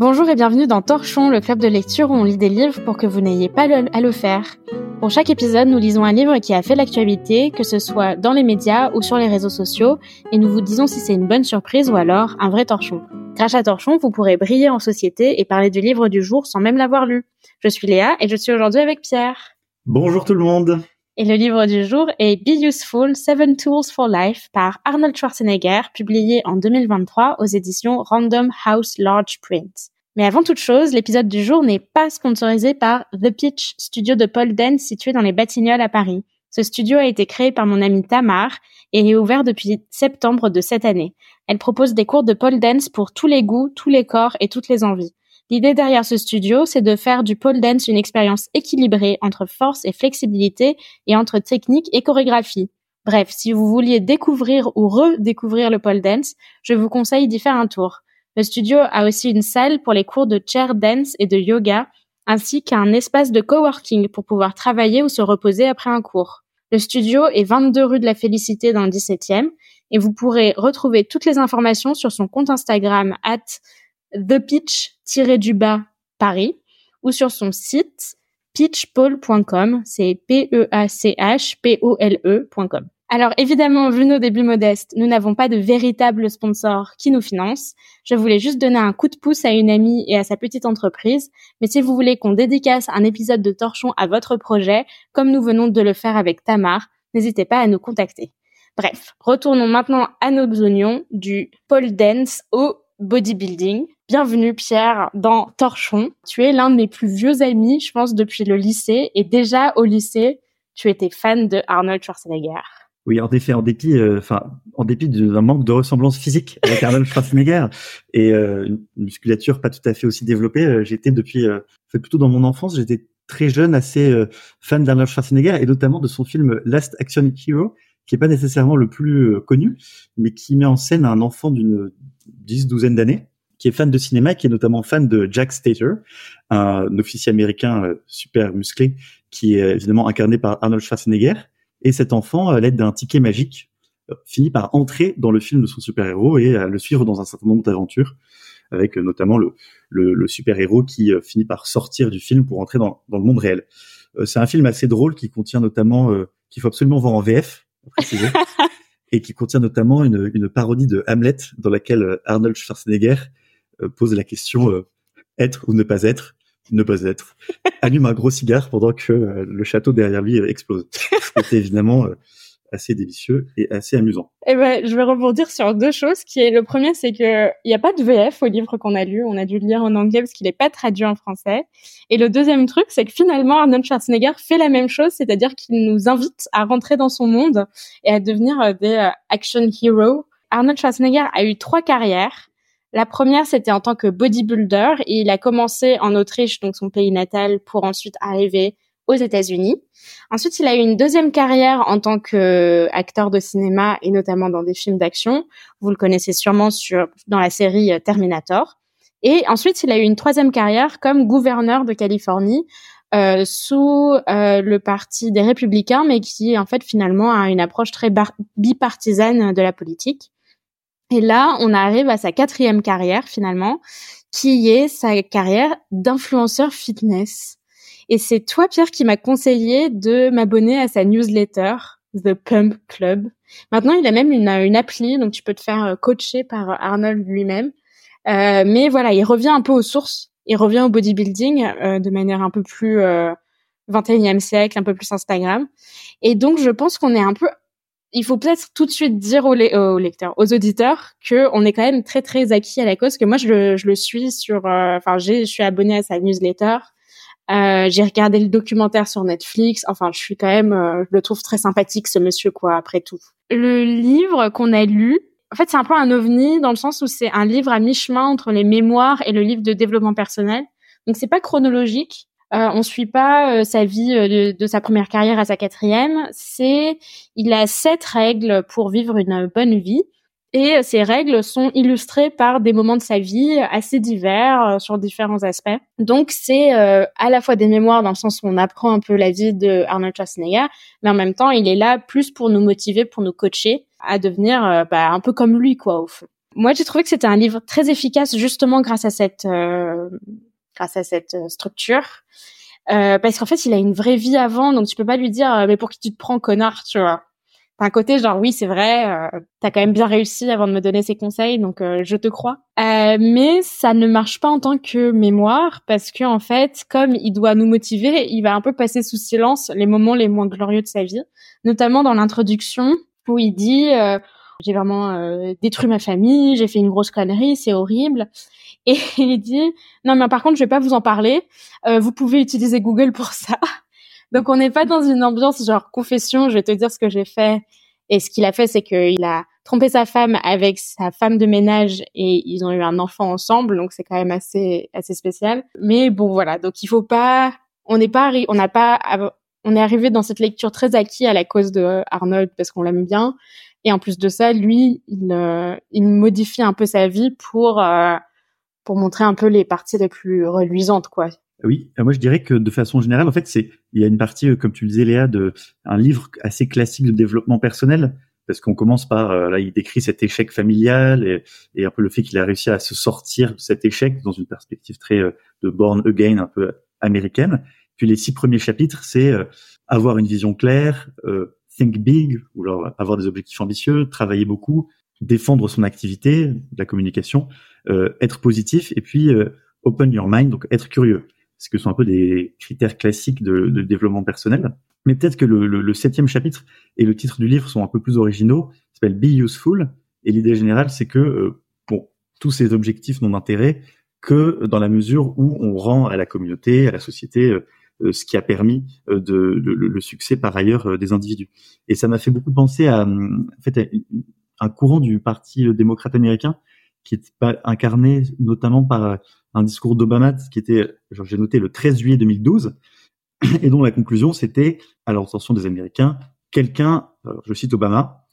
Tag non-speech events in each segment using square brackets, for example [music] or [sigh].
Bonjour et bienvenue dans Torchon, le club de lecture où on lit des livres pour que vous n'ayez pas à le faire. Pour chaque épisode, nous lisons un livre qui a fait l'actualité, que ce soit dans les médias ou sur les réseaux sociaux, et nous vous disons si c'est une bonne surprise ou alors un vrai torchon. Grâce à Torchon, vous pourrez briller en société et parler du livre du jour sans même l'avoir lu. Je suis Léa et je suis aujourd'hui avec Pierre. Bonjour tout le monde. Et le livre du jour est Be Useful, Seven Tools for Life par Arnold Schwarzenegger, publié en 2023 aux éditions Random House Large Print. Mais avant toute chose, l'épisode du jour n'est pas sponsorisé par The Pitch, studio de Paul Dance situé dans les Batignolles à Paris. Ce studio a été créé par mon amie Tamar et est ouvert depuis septembre de cette année. Elle propose des cours de pole dance pour tous les goûts, tous les corps et toutes les envies. L'idée derrière ce studio, c'est de faire du pole dance une expérience équilibrée entre force et flexibilité et entre technique et chorégraphie. Bref, si vous vouliez découvrir ou redécouvrir le pole dance, je vous conseille d'y faire un tour. Le studio a aussi une salle pour les cours de chair dance et de yoga, ainsi qu'un espace de coworking pour pouvoir travailler ou se reposer après un cours. Le studio est 22 rue de la Félicité dans le 17e et vous pourrez retrouver toutes les informations sur son compte Instagram at thepitch-du-bas Paris ou sur son site pitchpole.com, c'est P-E-A-C-H-P-O-L-E.com. Alors évidemment, vu nos débuts modestes, nous n'avons pas de véritable sponsor qui nous finance. Je voulais juste donner un coup de pouce à une amie et à sa petite entreprise. Mais si vous voulez qu'on dédicace un épisode de Torchon à votre projet, comme nous venons de le faire avec Tamar, n'hésitez pas à nous contacter. Bref, retournons maintenant à nos oignons du pole dance au bodybuilding. Bienvenue Pierre dans Torchon. Tu es l'un de mes plus vieux amis, je pense, depuis le lycée. Et déjà au lycée, tu étais fan de Arnold Schwarzenegger. Oui, en effet, en dépit, euh, enfin, en dépit d'un manque de ressemblance physique avec Arnold Schwarzenegger [laughs] et euh, une musculature pas tout à fait aussi développée, euh, j'étais depuis, fait plutôt dans mon enfance, j'étais très jeune, assez fan d'Arnold Schwarzenegger et notamment de son film Last Action Hero, qui est pas nécessairement le plus connu, mais qui met en scène un enfant d'une dix, douzaine d'années, qui est fan de cinéma, qui est notamment fan de Jack Stater, un officier américain super musclé, qui est évidemment incarné par Arnold Schwarzenegger. Et cet enfant, à l'aide d'un ticket magique, euh, finit par entrer dans le film de son super-héros et à le suivre dans un certain nombre d'aventures, avec euh, notamment le, le, super-héros qui finit par sortir du film pour entrer dans, dans le monde réel. c'est un film assez drôle qui contient notamment, qu'il faut absolument voir en VF, préciser. [laughs] et qui contient notamment une, une, parodie de Hamlet dans laquelle euh, Arnold Schwarzenegger euh, pose la question euh, être ou ne pas être, ne pas être, [laughs] allume un gros cigare pendant que le château derrière lui explose. C'était évidemment assez délicieux et assez amusant. Eh ben, je vais rebondir sur deux choses. Qui est le premier, c'est que il n'y a pas de VF au livre qu'on a lu. On a dû le lire en anglais parce qu'il n'est pas traduit en français. Et le deuxième truc, c'est que finalement Arnold Schwarzenegger fait la même chose, c'est-à-dire qu'il nous invite à rentrer dans son monde et à devenir euh, des euh, action heroes. Arnold Schwarzenegger a eu trois carrières. La première, c'était en tant que bodybuilder il a commencé en Autriche, donc son pays natal, pour ensuite arriver aux États-Unis. Ensuite, il a eu une deuxième carrière en tant qu'acteur de cinéma et notamment dans des films d'action. Vous le connaissez sûrement sur dans la série Terminator. Et ensuite, il a eu une troisième carrière comme gouverneur de Californie euh, sous euh, le parti des Républicains, mais qui en fait finalement a une approche très bipartisane de la politique. Et là, on arrive à sa quatrième carrière finalement, qui est sa carrière d'influenceur fitness. Et c'est toi, Pierre, qui m'a conseillé de m'abonner à sa newsletter, The Pump Club. Maintenant, il a même une, une appli, donc tu peux te faire euh, coacher par Arnold lui-même. Euh, mais voilà, il revient un peu aux sources. Il revient au bodybuilding euh, de manière un peu plus euh, 21e siècle, un peu plus Instagram. Et donc, je pense qu'on est un peu il faut peut-être tout de suite dire aux, lecteurs, aux auditeurs, que on est quand même très très acquis à la cause. Que moi je le, je le suis sur, euh, enfin j'ai, je suis abonné à sa newsletter. Euh, j'ai regardé le documentaire sur Netflix. Enfin, je suis quand même, euh, je le trouve très sympathique ce monsieur, quoi. Après tout, le livre qu'on a lu, en fait, c'est un peu un ovni dans le sens où c'est un livre à mi-chemin entre les mémoires et le livre de développement personnel. Donc, c'est pas chronologique. Euh, on suit pas euh, sa vie de, de, sa première carrière à sa quatrième. C'est, il a sept règles pour vivre une bonne vie. Et euh, ces règles sont illustrées par des moments de sa vie assez divers euh, sur différents aspects. Donc c'est euh, à la fois des mémoires dans le sens où on apprend un peu la vie de Arnold Schwarzenegger, mais en même temps il est là plus pour nous motiver, pour nous coacher à devenir bah, un peu comme lui quoi au fond. Moi, j'ai trouvé que c'était un livre très efficace justement grâce à cette grâce à cette structure. parce qu'en fait, il a une vraie vie avant, donc tu peux pas lui dire mais pour qui tu te prends connard, tu vois un côté genre oui c'est vrai euh, t'as quand même bien réussi avant de me donner ces conseils donc euh, je te crois euh, mais ça ne marche pas en tant que mémoire parce que en fait comme il doit nous motiver il va un peu passer sous silence les moments les moins glorieux de sa vie notamment dans l'introduction où il dit euh, j'ai vraiment détruit ma famille j'ai fait une grosse connerie c'est horrible [laughs] et il dit non mais par contre je vais pas vous en parler vous pouvez utiliser Google pour ça [laughs] donc on n'est pas dans une ambiance genre confession, je vais te dire ce que j'ai fait. Et ce qu'il a fait, c'est qu'il a trompé sa femme avec sa femme de ménage et ils ont eu un enfant ensemble, donc c'est quand même assez assez spécial. Mais bon voilà, donc il faut pas, on n'est pas, on n'a pas, on est arrivé dans cette lecture très acquis à la cause de Arnold parce qu'on l'aime bien. Et en plus de ça, lui, il, euh, il modifie un peu sa vie pour euh, pour montrer un peu les parties les plus reluisantes, quoi. Oui, euh, moi je dirais que de façon générale, en fait, c'est il y a une partie, euh, comme tu le disais Léa, de un livre assez classique de développement personnel, parce qu'on commence par euh, là, il décrit cet échec familial et, et un peu le fait qu'il a réussi à se sortir de cet échec dans une perspective très de born again, un peu américaine. Puis les six premiers chapitres, c'est avoir une vision claire, think big, ou alors avoir des objectifs ambitieux, travailler beaucoup, défendre son activité, la communication, être positif, et puis open your mind, donc être curieux ce que sont un peu des critères classiques de, développement personnel. Mais peut-être que le, septième chapitre et le titre du livre sont un peu plus originaux. S'appelle Be Useful. Et l'idée générale, c'est que, euh, bon, tous ces objectifs n'ont d'intérêt que dans la mesure où on rend à la communauté, à la société, euh, euh, ce qui a permis de, le succès par ailleurs des individus. Et ça m'a fait beaucoup penser à, en fait, un courant du Parti démocrate américain qui est incarné notamment par un discours d'Obama qui était, j'ai noté, le 13 juillet 2012, et dont la conclusion c'était, à l'intention des Américains, quelqu'un, je cite Obama,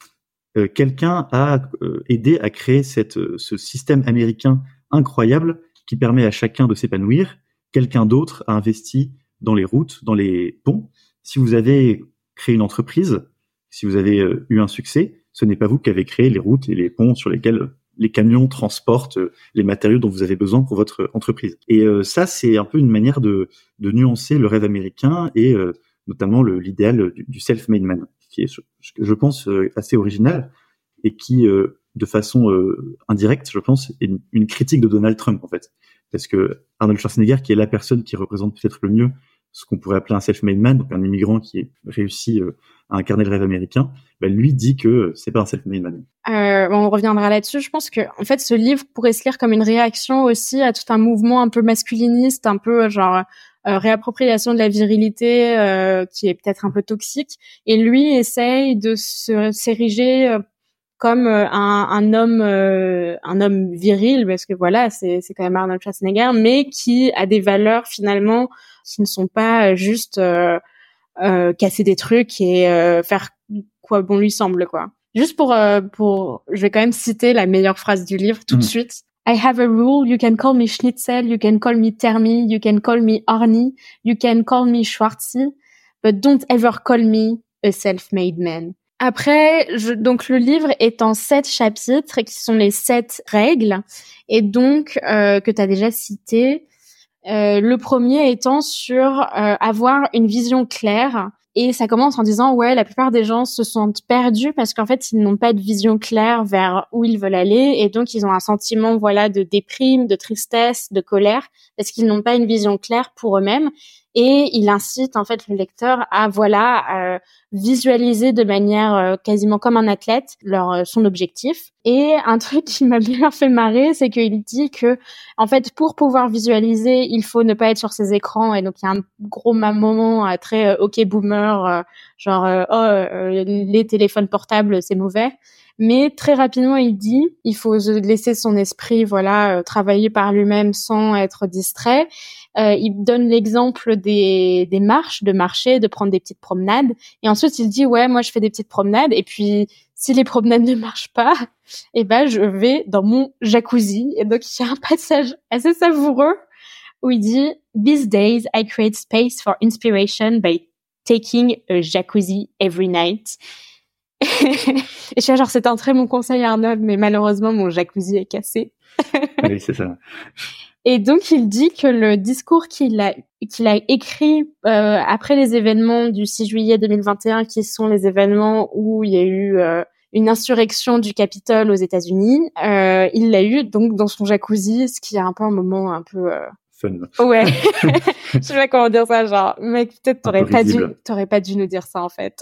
euh, quelqu'un a euh, aidé à créer cette, euh, ce système américain incroyable qui permet à chacun de s'épanouir. Quelqu'un d'autre a investi dans les routes, dans les ponts. Si vous avez créé une entreprise, si vous avez eu un succès, ce n'est pas vous qui avez créé les routes et les ponts sur lesquels les camions transportent euh, les matériaux dont vous avez besoin pour votre entreprise. Et euh, ça, c'est un peu une manière de, nuancer le rêve américain et euh, notamment l'idéal du, self-made man, qui est, je, pense, assez original et qui, de façon indirecte, je pense, est une, critique de Donald Trump en fait, parce que Arnold Schwarzenegger, qui est la personne qui représente peut-être le mieux ce qu'on pourrait appeler un self-made man, donc un immigrant qui est réussi à incarner le rêve américain, bah, lui dit que c'est pas un self-made man. Euh, on reviendra là-dessus. Je pense que en fait, ce livre pourrait se lire comme une réaction aussi à tout un mouvement un peu masculiniste, un peu genre euh, réappropriation de la virilité euh, qui est peut-être un peu toxique. Et lui essaye de s'ériger euh, comme euh, un, homme un homme viril parce que voilà c'est quand même Arnold Schwarzenegger mais qui a des valeurs finalement qui ne sont pas juste euh, casser des trucs et euh, faire quoi bon lui semble quoi. Juste pour euh, pour je vais quand même citer la meilleure phrase du livre tout de mm. suite. I have a rule. You can call me Schnitzel. You can call me Termi. You can call me Arnie. You can call me Schwartzy. But don't ever call me a self-made man. Après, je, donc le livre est en sept chapitres qui sont les sept règles et donc euh, que tu as déjà cité. Euh, le premier étant sur euh, avoir une vision claire. Et ça commence en disant ouais, la plupart des gens se sentent perdus parce qu'en fait ils n'ont pas de vision claire vers où ils veulent aller et donc ils ont un sentiment voilà de déprime, de tristesse, de colère parce qu'ils n'ont pas une vision claire pour eux-mêmes et il incite en fait le lecteur à voilà euh, visualiser de manière euh, quasiment comme un athlète leur euh, son objectif. Et un [laughs] truc qui m'a bien fait marrer c'est qu'il dit que en fait pour pouvoir visualiser il faut ne pas être sur ses écrans. Et donc il y a un gros moment très ok boomer genre oh les téléphones portables c'est mauvais mais très rapidement il dit il faut laisser son esprit voilà travailler par lui-même sans être distrait euh, il donne l'exemple des, des marches, de marcher, de prendre des petites promenades. Et ensuite, il dit, ouais, moi, je fais des petites promenades. Et puis, si les promenades ne marchent pas, eh ben, je vais dans mon jacuzzi. Et donc, il y a un passage assez savoureux où il dit, These days, I create space for inspiration by taking a jacuzzi every night. Et je suis genre, c'est un très bon conseil, Arnold, mais malheureusement, mon jacuzzi est cassé. [laughs] oui, c'est ça. Et donc, il dit que le discours qu'il a, qu'il a écrit euh, après les événements du 6 juillet 2021, qui sont les événements où il y a eu euh, une insurrection du Capitole aux États-Unis, euh, il l'a eu donc dans son jacuzzi, ce qui est un peu un moment un peu fun. Ouais. [laughs] [laughs] je sais pas comment dire ça, genre, mec, peut-être t'aurais pas dû, t'aurais pas dû nous dire ça, en fait.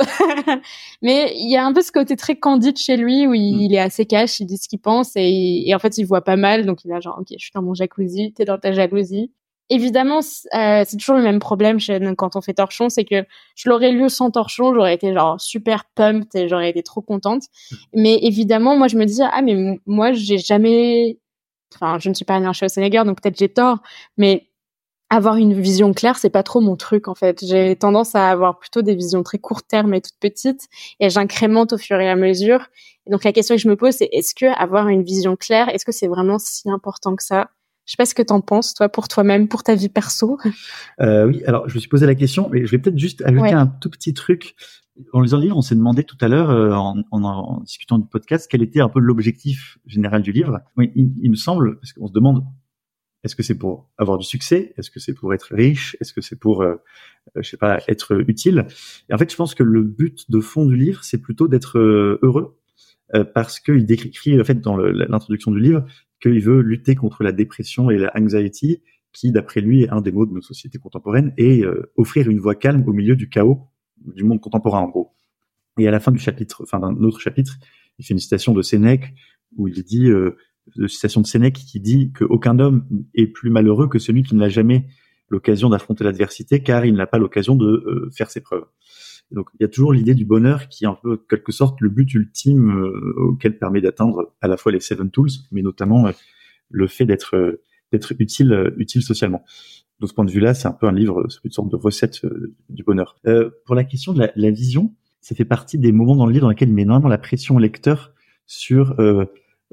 [laughs] Mais il y a un peu ce côté très candide chez lui où il, mm. est assez cash, il dit ce qu'il pense et, en fait, il voit pas mal. Donc, il a genre, ok, je suis dans mon jacuzzi, t'es dans ta jalousie. Évidemment, euh, c'est toujours le même problème chez, quand on fait torchon, c'est que je l'aurais lu sans torchon, j'aurais été genre super pumped et j'aurais été trop contente. Mm. Mais évidemment, moi, je me dis, ah, mais moi, j'ai jamais enfin, je ne suis pas chez Sénégal, donc peut-être j'ai tort, mais avoir une vision claire, c'est pas trop mon truc en fait. J'ai tendance à avoir plutôt des visions très court terme et toutes petites, et j'incrémente au fur et à mesure. Et donc la question que je me pose, c'est est-ce que avoir une vision claire, est-ce que c'est vraiment si important que ça? Je sais pas ce que t'en penses, toi, pour toi-même, pour ta vie perso. Euh, oui, alors je me suis posé la question, mais je vais peut-être juste ajouter un tout petit truc. En lisant le livre, on s'est demandé tout à l'heure, euh, en, en, discutant du podcast, quel était un peu l'objectif général du livre. Oui, il, me semble, parce qu'on se demande, est-ce que c'est pour avoir du succès? Est-ce que c'est pour être riche? Est-ce que c'est pour, euh, euh, je sais pas, être utile? Et en fait, je pense que le but de fond du livre, c'est plutôt d'être heureux, parce qu'il décrit, en fait, dans l'introduction du livre, qu'il veut lutter contre la dépression et la anxiety, qui, d'après lui, est un des mots de nos sociétés contemporaines, et offrir une voie calme au milieu du chaos du monde contemporain en gros. Et à la fin du chapitre, enfin d'un autre chapitre, il fait une citation de Sénèque où il dit, euh, une citation de Sénèque qui dit qu'aucun homme est plus malheureux que celui qui n'a jamais l'occasion d'affronter l'adversité car il n'a pas l'occasion de euh, faire ses preuves. Donc il y a toujours l'idée du bonheur qui est un peu quelque sorte le but ultime euh, auquel permet d'atteindre à la fois les seven tools, mais notamment euh, le fait d'être d'être utile utile socialement de ce point de vue-là, c'est un peu un livre, c'est une sorte de recette euh, du bonheur. Euh, pour la question de la, vision, ça fait partie des moments dans le livre dans lesquels il met énormément la pression au lecteur sur euh,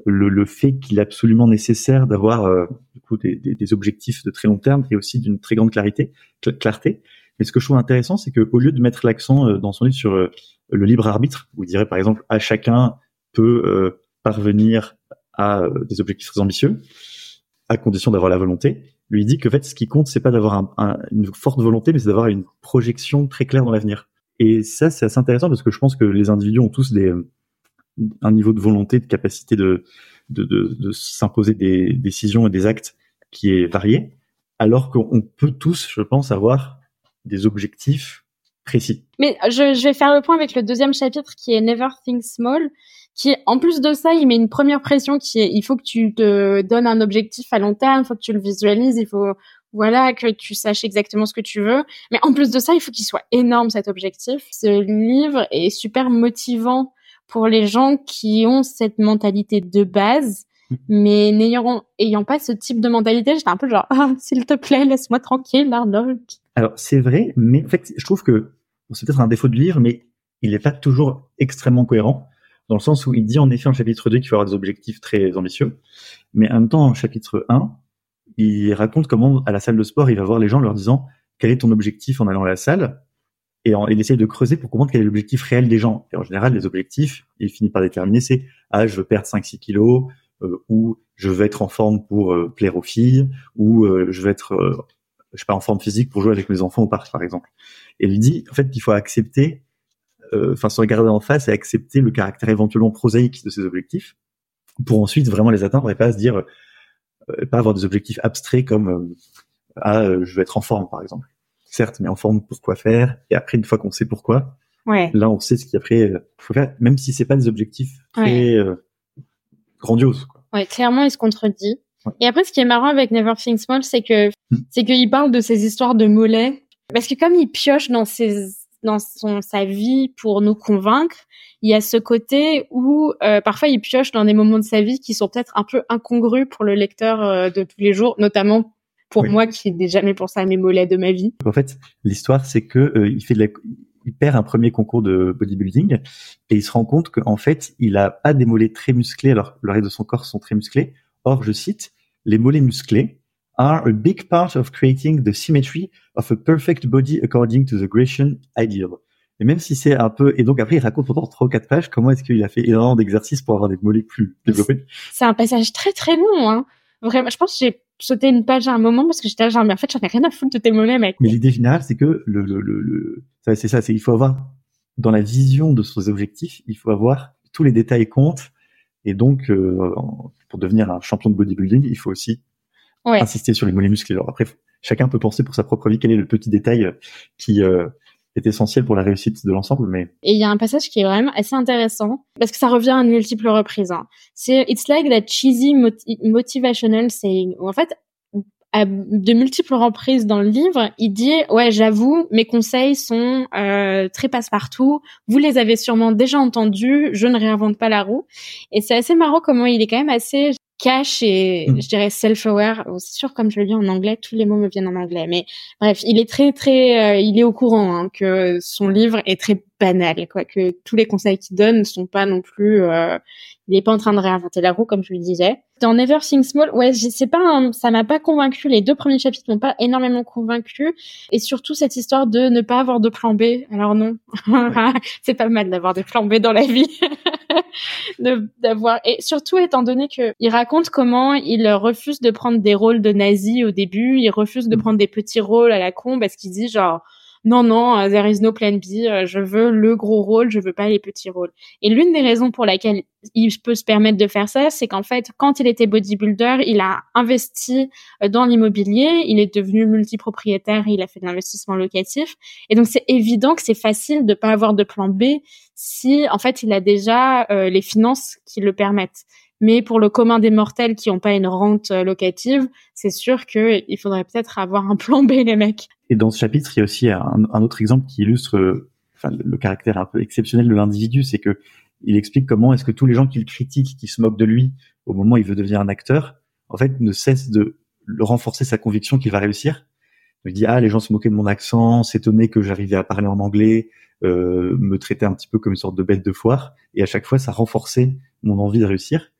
le, fait qu'il est absolument nécessaire d'avoir euh, du coup des, objectifs de très long terme et aussi d'une très grande clarté. Mais ce que je trouve intéressant, c'est qu'au lieu de mettre l'accent euh, dans son livre sur le libre arbitre, où il dirait par exemple à chacun peut parvenir à des objectifs très ambitieux, à condition d'avoir la volonté, lui dit que en fait, ce qui compte, c'est pas d'avoir une forte volonté, mais c'est d'avoir une projection très claire dans l'avenir. Et ça, c'est assez intéressant parce que je pense que les individus ont tous des, un niveau de volonté, de capacité de, de, de, de s'imposer des décisions et des actes qui est varié, alors qu'on peut tous, je pense, avoir des objectifs précis. Mais je, je vais faire le point avec le deuxième chapitre qui est Never Think Small qui en plus de ça, il met une première pression qui est il faut que tu te donnes un objectif à long terme, il faut que tu le visualises, il faut voilà que tu saches exactement ce que tu veux. Mais en plus de ça, il faut qu'il soit énorme cet objectif. Ce livre est super motivant pour les gens qui ont cette mentalité de base, [laughs] mais n'ayant ayant pas ce type de mentalité, j'étais un peu genre [laughs] ah, s'il te plaît, laisse-moi tranquille, Arnold. Alors c'est vrai, mais en fait, je trouve que c'est peut-être un défaut de livre, mais il n'est pas toujours extrêmement cohérent dans le sens où il dit en effet en chapitre 2 qu'il faut avoir des objectifs très ambitieux, mais en même temps, en chapitre 1, il raconte comment, à la salle de sport, il va voir les gens leur disant quel est ton objectif en allant à la salle, et il essaye de creuser pour comprendre quel est l'objectif réel des gens. Et en général, les objectifs, il finit par déterminer, c'est ah, je veux perdre 5-6 kilos, euh, ou je veux être en forme pour euh, plaire aux filles, ou euh, je veux être, je sais pas, en forme physique pour jouer avec mes enfants au parc, par exemple. Et il dit, en fait, qu'il faut accepter euh, enfin se regarder en face et accepter le caractère éventuellement prosaïque de ses objectifs pour ensuite vraiment les atteindre et pas se dire euh, pas avoir des objectifs abstraits comme euh, ah je veux être en forme par exemple certes mais en forme pour quoi faire? Et après une fois qu'on sait pourquoi ouais. là on sait ce qu'il après faut faire même si c'est pas des objectifs très grandioses quoi. ouais clairement il se contredit et après ce qui est marrant avec Never Think Small c'est que hmm. c'est qu'il parle de ces histoires de mollets parce que comme il pioche dans ses dans son, sa vie pour nous convaincre, il y a ce côté où euh, parfois il pioche dans des moments de sa vie qui sont peut-être un peu incongrus pour le lecteur euh, de tous les jours, notamment pour moi qui n'ai jamais pensé à mes mollets de ma vie. En fait, l'histoire c'est que euh, il fait de la... il perd un premier concours de bodybuilding et il se rend compte qu'en fait il a pas des mollets très musclés alors le reste de son corps sont très musclés. Or, je cite, les mollets musclés are a big part of creating the symmetry of a perfect body according to the Grecian ideal. Et même si c'est un peu, et donc après il raconte pendant trois ou quatre pages comment est-ce qu'il a fait énormément d'exercices pour avoir des mollets plus développés. C'est un passage très très long, hein. Vraiment, je pense que j'ai sauté une page à un moment parce que j'étais genre, mais en fait, j'en ai rien à foutre de tes mollets, mec. Mais l'idée générale, c'est que le, le, le, le c'est ça, c'est il faut avoir dans la vision de ses objectifs, il faut avoir tous les détails comptent. Et donc, euh, pour devenir un champion de bodybuilding, il faut aussi ouais. insister sur les mollets musclés. Alors après, chacun peut penser pour sa propre vie quel est le petit détail qui euh, est essentiel pour la réussite de l'ensemble. Mais et il y a un passage qui est vraiment assez intéressant parce que ça revient à multiples reprises. Hein. C'est it's like that cheesy motivational saying. en fait, à de multiples reprises dans le livre, il dit ouais j'avoue mes conseils sont euh, très passe-partout. Vous les avez sûrement déjà entendus. Je ne réinvente pas la roue. Et c'est assez marrant comment il est quand même assez cash et mm. je dirais self-aware. C'est sûr, comme je le dis en anglais, tous les mots me viennent en anglais. Mais bref, il est très très, euh, il est au courant hein, que son livre est très banal, quoi. Que tous les conseils qu'il donne ne sont pas non plus. Euh, il est pas en train de réinventer la roue, comme je le disais. Dans Never Think Small, ouais, c'est pas, ça m'a pas convaincu. Les deux premiers chapitres m'ont pas énormément convaincu, et surtout cette histoire de ne pas avoir de plan B. Alors non, [laughs] c'est pas mal d'avoir des plans B dans la vie. [laughs] d'avoir et surtout étant donné que il raconte comment il refuse de prendre des rôles de nazi au début, il refuse de mm. prendre des petits rôles à la con parce qu'il dit genre non, non, uh, there is no plan B, uh, je veux le gros rôle, je veux pas les petits rôles. Et l'une des raisons pour laquelle il peut se permettre de faire ça, c'est qu'en fait, quand il était bodybuilder, il a investi euh, dans l'immobilier, il est devenu multipropriétaire, il a fait de l'investissement locatif. Et donc, c'est évident que c'est facile de pas avoir de plan B si, en fait, il a déjà euh, les finances qui le permettent. Mais pour le commun des mortels qui n'ont pas une rente euh, locative, c'est sûr qu'il faudrait peut-être avoir un [laughs] plan B, les mecs. Et dans ce chapitre, il y a aussi un, autre exemple qui illustre enfin, le caractère un peu exceptionnel de l'individu, c'est que il explique comment est-ce que tous les gens qui le critiquent, qui se moquent de lui au moment où il veut devenir un acteur, en fait, ne cessent de renforcer sa conviction qu'il va réussir. Il dit ah les gens se moquaient de mon accent, s'étonnaient que j'arrivais à parler en anglais, euh, me traitaient un petit peu comme une sorte de bête de foire, et à chaque fois ça renforçait mon envie de réussir.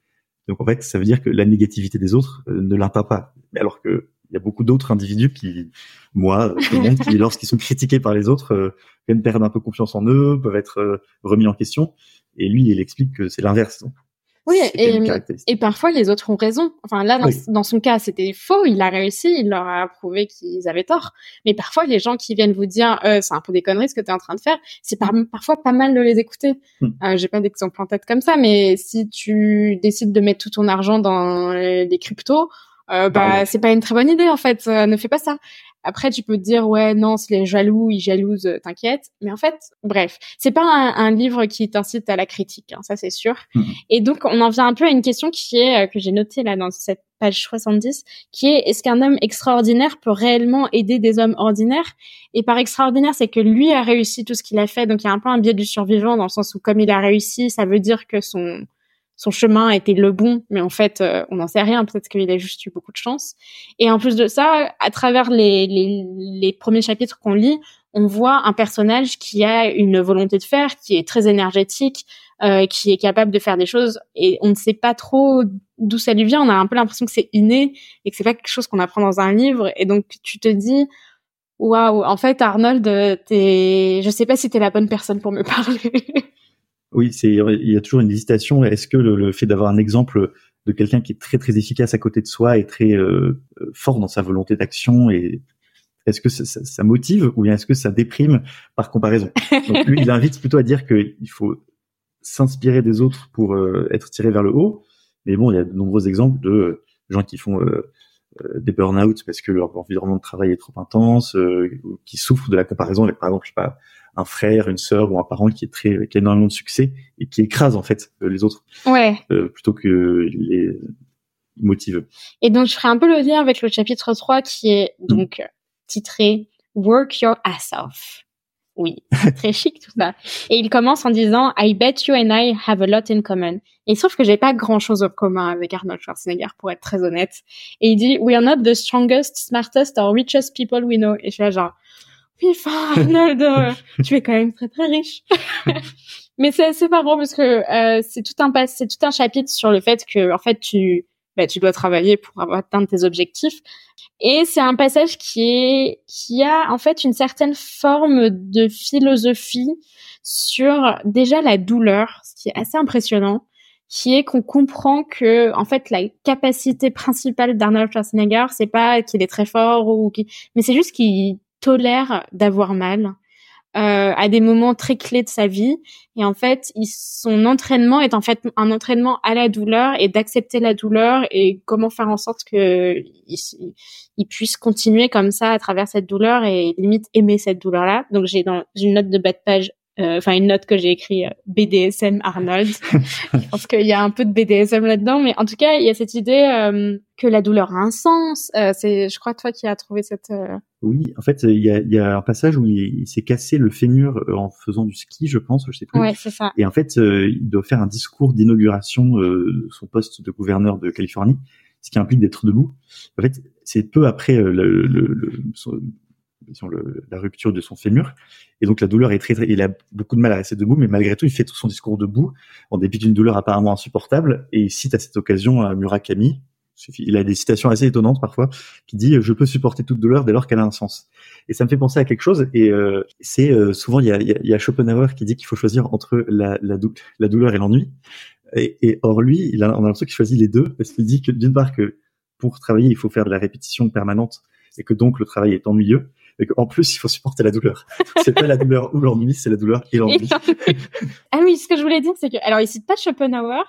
Donc en fait, ça veut dire que la négativité des autres euh, ne l'atteint pas. Mais alors que y a beaucoup d'autres individus qui, moi, tout le monde, qui [laughs] lorsqu'ils sont critiqués par les autres, euh, viennent perdre un peu confiance en eux, peuvent être euh, remis en question. Et lui, il explique que c'est l'inverse. Oui, et, et, parfois les autres ont raison. Enfin là, dans, dans son cas, c'était faux. Il a réussi, il leur a prouvé qu'ils avaient tort. Mais parfois, les gens qui viennent vous dire, euh, c'est un peu des conneries ce que tu es en train de faire, c'est par, parfois pas mal de les écouter. Hmm. Euh, J'ai pas d'exemple en tête comme ça, mais si tu décides de mettre tout ton argent dans des cryptos, euh, bah, bah c'est pas une très bonne idée en fait. ne fais pas ça. Après, tu peux te dire ouais non, c'est les jaloux, ils jalousent, euh, t'inquiète. Mais en fait, bref, c'est pas un, un, livre qui t'incite à la critique, hein, ça c'est sûr. Mhm. Et donc, on en vient un peu à une question qui est euh, que j'ai notée là dans cette page 70, qui est est-ce qu'un homme extraordinaire peut réellement aider des hommes ordinaires? Et par extraordinaire, c'est que lui a réussi tout ce qu'il a fait, donc il y a un peu un biais du survivant dans le sens où comme il a réussi, ça veut dire que son son chemin était le bon, mais en fait, euh, on n'en sait rien. Peut-être qu'il a juste eu beaucoup de chance. Et en plus de ça, à travers les, premiers chapitres qu'on lit, on voit un personnage qui a une volonté de faire, qui est très énergétique, euh, qui est capable de faire des choses, et on ne sait pas trop d'où ça lui vient. On a un peu l'impression que c'est inné et que c'est pas quelque chose qu'on apprend dans un livre. Et donc, tu te dis, waouh, en fait, Arnold, t'es, je sais pas si t'es la bonne personne pour me [laughs] parler. Oui, il y a toujours une hésitation. Est-ce que le, fait d'avoir un exemple de quelqu'un qui est très très efficace à côté de soi et très euh, fort dans sa volonté d'action et est-ce que ça, ça, motive ou bien est-ce que ça déprime par comparaison? Donc lui, il invite plutôt à dire qu'il faut s'inspirer des autres pour euh, être tiré vers le haut. Mais bon, il y a de nombreux exemples de gens qui font euh, des burn-out parce que leur environnement de travail est trop intense, qui souffrent de la comparaison avec, par exemple, je sais pas, un frère, une sœur ou un parent qui est très qui a énormément de succès et qui écrase en fait euh, les autres. Ouais. Euh, plutôt que les motive. Et donc je ferai un peu le lien avec le chapitre 3 qui est mm. donc titré Work your ass off. Oui, très chic tout ça. Et il commence en disant I bet you and I have a lot in common. Et il se trouve que j'ai pas grand chose en commun avec Arnold Schwarzenegger pour être très honnête. Et il dit We are not the strongest, smartest or richest people we know. Et je suis là genre Arnold, [laughs] tu es quand même très très riche. [laughs] Mais c'est assez marrant parce que euh, c'est tout un c'est tout un chapitre sur le fait que en fait tu bah, tu dois travailler pour atteindre tes objectifs. Et c'est un passage qui est qui a en fait une certaine forme de philosophie sur déjà la douleur, ce qui est assez impressionnant, qui est qu'on comprend que en fait la capacité principale d'Arnold Schwarzenegger, c'est pas qu'il est très fort ou mais c'est juste qu'il tolère d'avoir mal euh, à des moments très clés de sa vie. Et en fait, son entraînement est en fait un entraînement à la douleur et d'accepter la douleur et comment faire en sorte que il, puisse continuer comme ça à travers cette douleur et limite aimer cette douleur-là. Donc j'ai dans une note de bas de page euh, enfin une note que j'ai écrit euh, BDSM Arnold. [laughs] je pense qu'il y a un peu de BDSM là-dedans, mais en tout cas, il y a cette idée euh, que la douleur a un sens. c'est, je crois, toi qui as trouvé cette. Oui, en fait, il y a, y a, un passage où il, s'est cassé le fémur en faisant du ski, je pense, je sais plus. Ouais, c'est ça. Et en fait, il doit faire un discours d'inauguration de son poste de gouverneur de Californie, ce qui implique d'être debout. En fait, c'est peu après le, le, le, le, la rupture de son fémur. Et donc la douleur est très, très, il a beaucoup de mal à rester debout, mais malgré tout, il fait tout son discours debout, en dépit d'une douleur apparemment insupportable, et il cite à cette occasion euh, Murakami. Il a des citations assez étonnantes parfois, qui dit "Je peux supporter toute douleur dès lors qu'elle a un sens." Et ça me fait penser à quelque chose. Et euh, c'est euh, souvent il y a, y Schopenhauer qui dit qu'il faut choisir entre la douleur et l'ennui. Et, et, or lui, il a, on a l'impression qu'il choisit les deux parce qu'il dit que d'une part que pour travailler, il faut faire de la répétition permanente et que donc le travail est ennuyeux et qu'en plus il faut supporter la douleur. C'est pas la douleur ou l'ennui, c'est la douleur et l'ennui. ah oui, ce que je voulais dire, c'est que alors il cite pas Schopenhauer,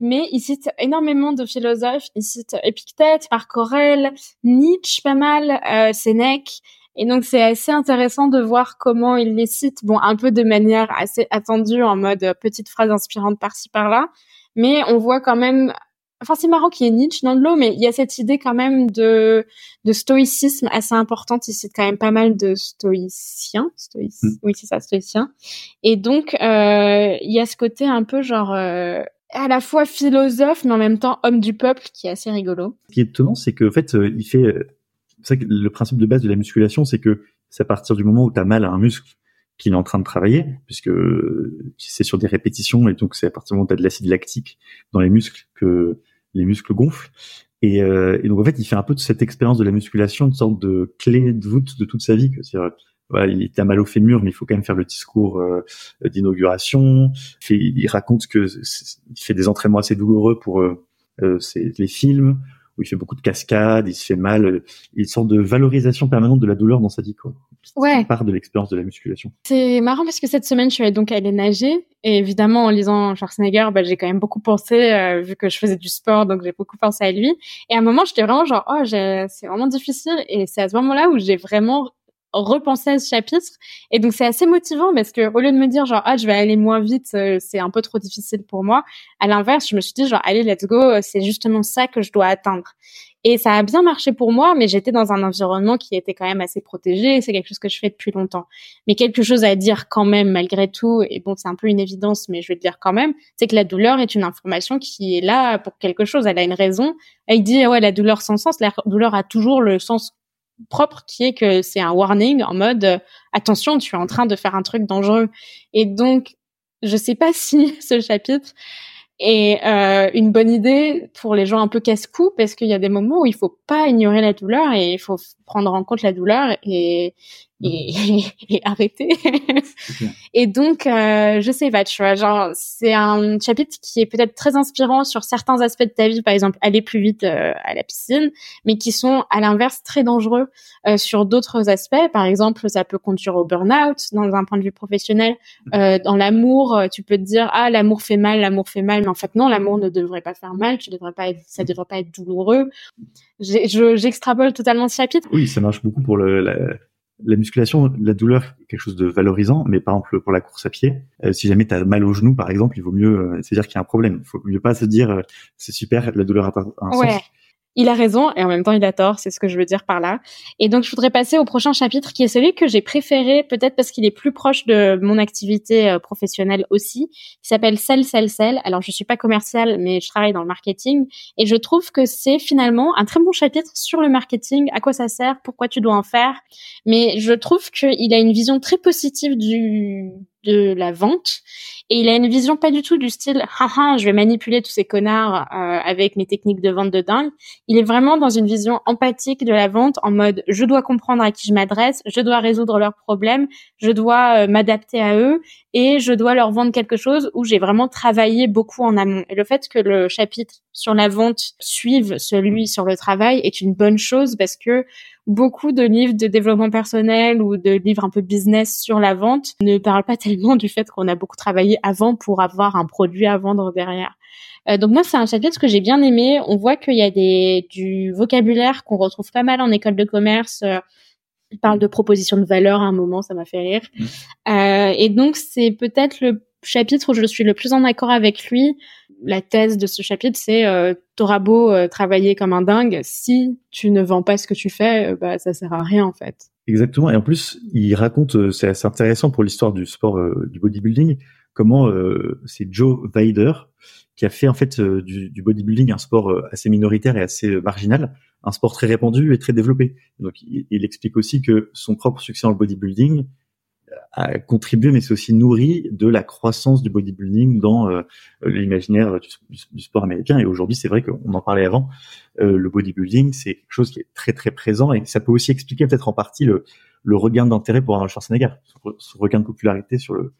mais il cite énormément de philosophes. Il cite Épictète, Marc Aurèle, Nietzsche, pas mal, euh, Sénèque. Et donc c'est assez intéressant de voir comment il les cite, bon un peu de manière assez attendue en mode euh, petite phrase inspirante par-ci par-là, mais on voit quand même Enfin, c'est marrant qu'il y ait Nietzsche dans le lot, mais il y a cette idée quand même de, de stoïcisme assez importante. Il cite quand même pas mal de stoïciens. Hmm. Oui, c'est ça, stoïciens. Et donc, euh, il y a ce côté un peu genre... Euh, à la fois philosophe, mais en même temps homme du peuple, qui est assez rigolo. Ce qui est étonnant, c'est qu'en fait, euh, il fait... C'est que le principe de base de la musculation, c'est que c'est à partir du moment où tu as mal à un muscle qu'il est en train de travailler, puisque c'est sur des répétitions, et donc c'est à partir du moment où tu as de l'acide lactique dans les muscles que les muscles gonflent. Et, euh, et, donc en fait, il fait un peu de cette expérience de la musculation une sorte de clé de voûte de toute sa vie. C'est-à-dire, voilà, il a mal au fémur, mais il faut quand même faire le discours euh, d'inauguration. Il, raconte que il fait des entraînements assez douloureux pour euh, euh les films où il fait beaucoup de cascades, il se fait mal, il une sorte de valorisation permanente de la douleur dans sa vie, quoi. Ouais. Part de l'expérience de la musculation. C'est marrant parce que cette semaine, je suis allée donc aller nager et évidemment en lisant Schwarzenegger, bah, j'ai quand même beaucoup pensé euh, vu que je faisais du sport, donc j'ai beaucoup pensé à lui. Et à un moment, j'étais vraiment genre oh, c'est vraiment difficile et c'est à ce moment-là où j'ai vraiment repenser à ce chapitre et donc c'est assez motivant parce que au lieu de me dire genre ah je vais aller moins vite euh, c'est un peu trop difficile pour moi à l'inverse je me suis dit genre allez let's go euh, c'est justement ça que je dois atteindre et ça a bien marché pour moi mais j'étais dans un environnement qui était quand même assez protégé. C'est quelque chose que je fais depuis longtemps. Mais quelque chose à dire quand même malgré tout et bon c'est un peu une évidence mais je vais le dire quand même c'est que la douleur est une information qui est là pour quelque chose. Elle a une raison. Elle dit ouais la douleur sans sens. La douleur a toujours le sens propre qui est que c'est un warning en mode euh, attention, tu es en train de faire un truc dangereux. Et donc, je sais pas si [laughs] ce chapitre est euh, une bonne idée pour les gens un peu casse-cou parce qu'il y a des moments où il faut pas ignorer la douleur et il faut prendre en compte la douleur et et, [laughs] et arrêter. et donc, euh, je sais pas, tu vois, genre, c'est un chapitre qui est peut-être très inspirant sur certains aspects de ta vie, par exemple, aller plus vite euh, à la piscine, mais qui sont, à l'inverse, très dangereux euh, sur d'autres aspects. Par exemple, ça peut conduire au burn-out dans un point de vue professionnel. Euh, dans l'amour, tu peux te dire, ah, l'amour fait mal, l'amour fait mal, mais en fait, non, l'amour ne devrait pas faire mal, tu devrais pas être, ça devrait pas être douloureux. J'extrapole totalement ce chapitre. Oui, ça marche beaucoup pour le, la la musculation, la douleur, quelque chose de valorisant, mais par exemple pour la course à pied, euh, si jamais tu as mal au genou par exemple, il vaut mieux, euh, c'est dire qu'il y a un problème. Il faut mieux pas se dire euh, c'est super, la douleur a un sens il a raison et en même temps il a tort, c'est ce que je veux dire par là. Et donc je voudrais passer au prochain chapitre qui est celui que j'ai préféré, peut-être parce qu'il est plus proche de mon activité euh, professionnelle aussi, qui s'appelle Sell, Sell, Sell. Alors je suis pas commerciale, mais je travaille dans le marketing et je trouve que c'est finalement un très bon chapitre sur le marketing, à quoi ça sert, pourquoi tu dois en faire. Mais je trouve qu'il a une vision très positive du de la vente. Et il a une vision pas du tout du style [laughs] haha je vais manipuler tous ces connards euh, avec mes techniques de vente de dingue. Il est vraiment dans une vision empathique de la vente en mode je dois comprendre à qui je m'adresse je dois résoudre leurs problèmes je dois euh, m'adapter à eux et je dois leur vendre quelque chose où j'ai vraiment travaillé beaucoup en amont. Et le fait que le chapitre sur la vente suive celui sur le travail est une bonne chose parce que beaucoup de livres de développement personnel ou de livres un peu business sur la vente ne parlent pas [laughs] tellement du fait qu'on a beaucoup travaillé avant pour avoir un produit à vendre derrière. Euh, donc moi, c'est un chapitre que j'ai bien aimé. On voit qu'il y a des, du vocabulaire qu'on retrouve pas mal en école de commerce. Euh, il parle de proposition de valeur à un moment, ça m'a fait rire. Mmh. Euh, et donc, c'est peut-être le chapitre où je suis le plus en accord avec lui la thèse de ce chapitre, c'est euh, t'auras beau euh, travailler comme un dingue, si tu ne vends pas ce que tu fais, euh, bah ça sert à rien en fait. Exactement. Et en plus, il raconte, euh, c'est assez intéressant pour l'histoire du sport du bodybuilding, comment c'est Joe Weider qui a fait en fait du, bodybuilding un sport assez minoritaire et assez marginal, un sport très répandu et très développé. Donc, il, il explique aussi que son propre succès le bodybuilding a contribué, mais c'est aussi nourri de la croissance du bodybuilding dans euh, l'imaginaire du, sport américain. Et aujourd'hui, c'est vrai qu'on en parlait avant, euh, le bodybuilding, c'est quelque chose qui est très très présent et ça peut aussi expliquer peut-être en partie le, le regain d'intérêt pour Arnold Schwarzenegger, ce regain de popularité sur le.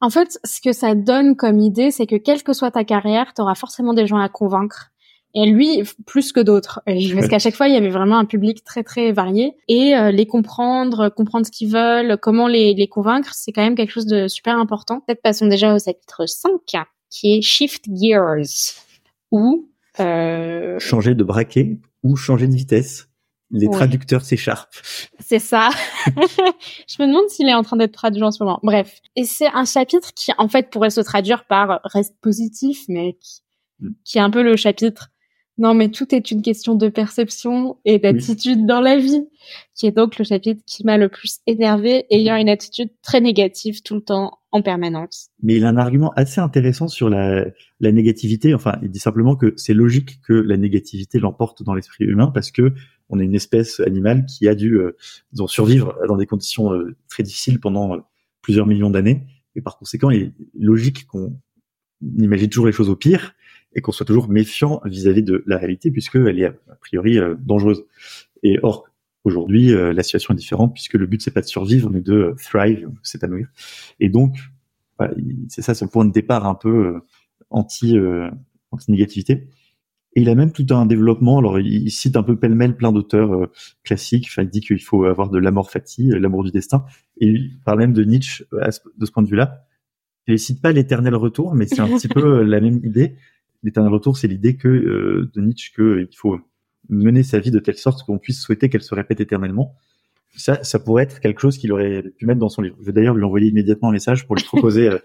En fait, ce que ça donne comme idée, c'est que quelle que soit ta carrière, tu auras forcément des gens à convaincre et lui, plus que d'autres, parce [laughs] qu'à chaque fois, il y avait vraiment un public très très varié. Et euh, les comprendre, comprendre ce qu'ils veulent, comment les, les convaincre, c'est quand même quelque chose de super important. Peut-être passons déjà au chapitre 5, qui est Shift Gears, ou... Euh... Changer de braquet ou changer de vitesse. Les traducteurs s'écharpent. C'est ça. [laughs] [laughs] je me demande s'il est en train d'être traduit en ce moment. Bref. Et c'est un chapitre qui, en fait, pourrait se traduire par reste positif, mais qui, qui est un peu le chapitre non, mais tout est une question de perception et d'attitude dans la vie, qui est donc le chapitre qui m'a le plus énervé, ayant une attitude très négative tout le temps, en permanence. Mais il a un argument assez intéressant sur la, la négativité. Enfin, il dit simplement que c'est logique que la négativité l'emporte dans l'esprit humain parce que on est une espèce animale qui a dû euh, survivre dans des conditions euh, très difficiles pendant euh, plusieurs millions d'années. Et par conséquent, il est logique qu'on imagine toujours les choses au pire et qu'on soit toujours méfiant vis-à-vis de la réalité puisqu'elle est a priori euh, dangereuse. Et or, aujourd'hui, euh, la situation est différente puisque le but c'est pas de survivre mais de thrive, s'épanouir. Et donc, c'est ça son point de départ un peu euh, anti anti négativité. Et il a même tout un développement. Alors, il, cite un peu pêle-mêle plein d'auteurs classiques. Enfin, il dit qu'il faut avoir de l'amour fati, l'amour du destin. Et il parle même de Nietzsche de ce point de vue-là. Il cite pas l'éternel retour, mais c'est un petit peu [laughs] la même idée l'éternel retour, c'est l'idée euh, de Nietzsche qu'il faut mener sa vie de telle sorte qu'on puisse souhaiter qu'elle se répète éternellement. Ça, ça pourrait être quelque chose qu'il aurait pu mettre dans son livre. Je vais d'ailleurs lui envoyer immédiatement un message pour lui [laughs] proposer euh,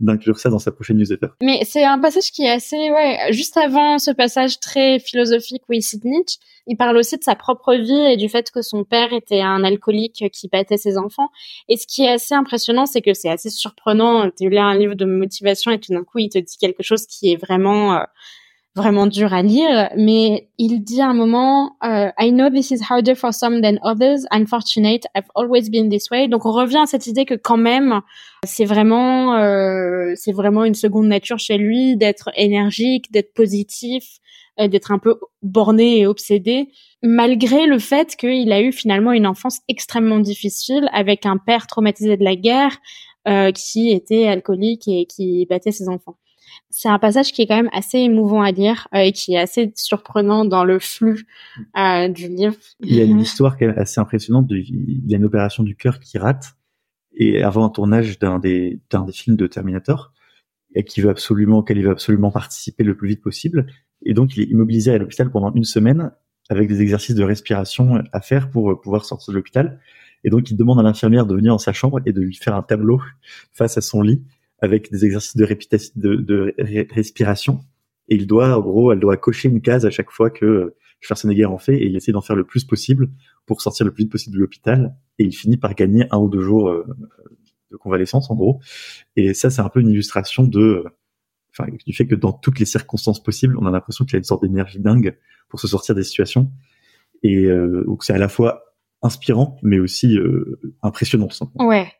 d'inclure ça dans sa prochaine newsletter. Mais c'est un passage qui est assez, ouais, juste avant ce passage très philosophique où il cite Nietzsche, il parle aussi de sa propre vie et du fait que son père était un alcoolique qui battait ses enfants. Et ce qui est assez impressionnant, c'est que c'est assez surprenant. Tu lis un livre de motivation et tout d'un coup, il te dit quelque chose qui est vraiment euh, vraiment dur à lire, mais il dit à un moment euh, I know this is harder for some than others. I'm fortunate. I've always been this way. Donc on revient à cette idée que quand même c'est vraiment euh, c'est vraiment une seconde nature chez lui d'être énergique, d'être positif, euh, d'être un peu borné et obsédé, malgré le fait qu'il a eu finalement une enfance extrêmement difficile avec un père traumatisé de la guerre euh, qui était alcoolique et qui battait ses enfants c'est un passage qui est quand même assez émouvant à lire euh, et qui est assez surprenant dans le flux euh, du livre. Il y a une histoire qui est assez impressionnante. il y a une opération du cœur qui rate et avant un tournage d'un des, d'un des films de Terminator et qui veut absolument, qu'elle veut absolument participer le plus vite possible. Et donc, il est immobilisé à l'hôpital pendant une semaine avec des exercices de respiration à faire pour pouvoir sortir de l'hôpital. Et donc, il demande à l'infirmière de venir dans sa chambre et de lui faire un tableau face à son lit avec des exercices de, de, de respiration. Et il doit, en gros, elle doit cocher une case à chaque fois que Schwarzenegger en fait et il essaie d'en faire le plus possible pour sortir le plus vite possible de l'hôpital. Et il finit par gagner un ou deux jours euh, de convalescence, en gros. Et ça, c'est un peu une illustration de, enfin, du fait que dans toutes les circonstances possibles, on a l'impression qu'il y a une sorte d'énergie dingue pour se sortir des situations. Et euh, donc c'est à la fois inspirant, mais aussi euh, impressionnant. Ouais,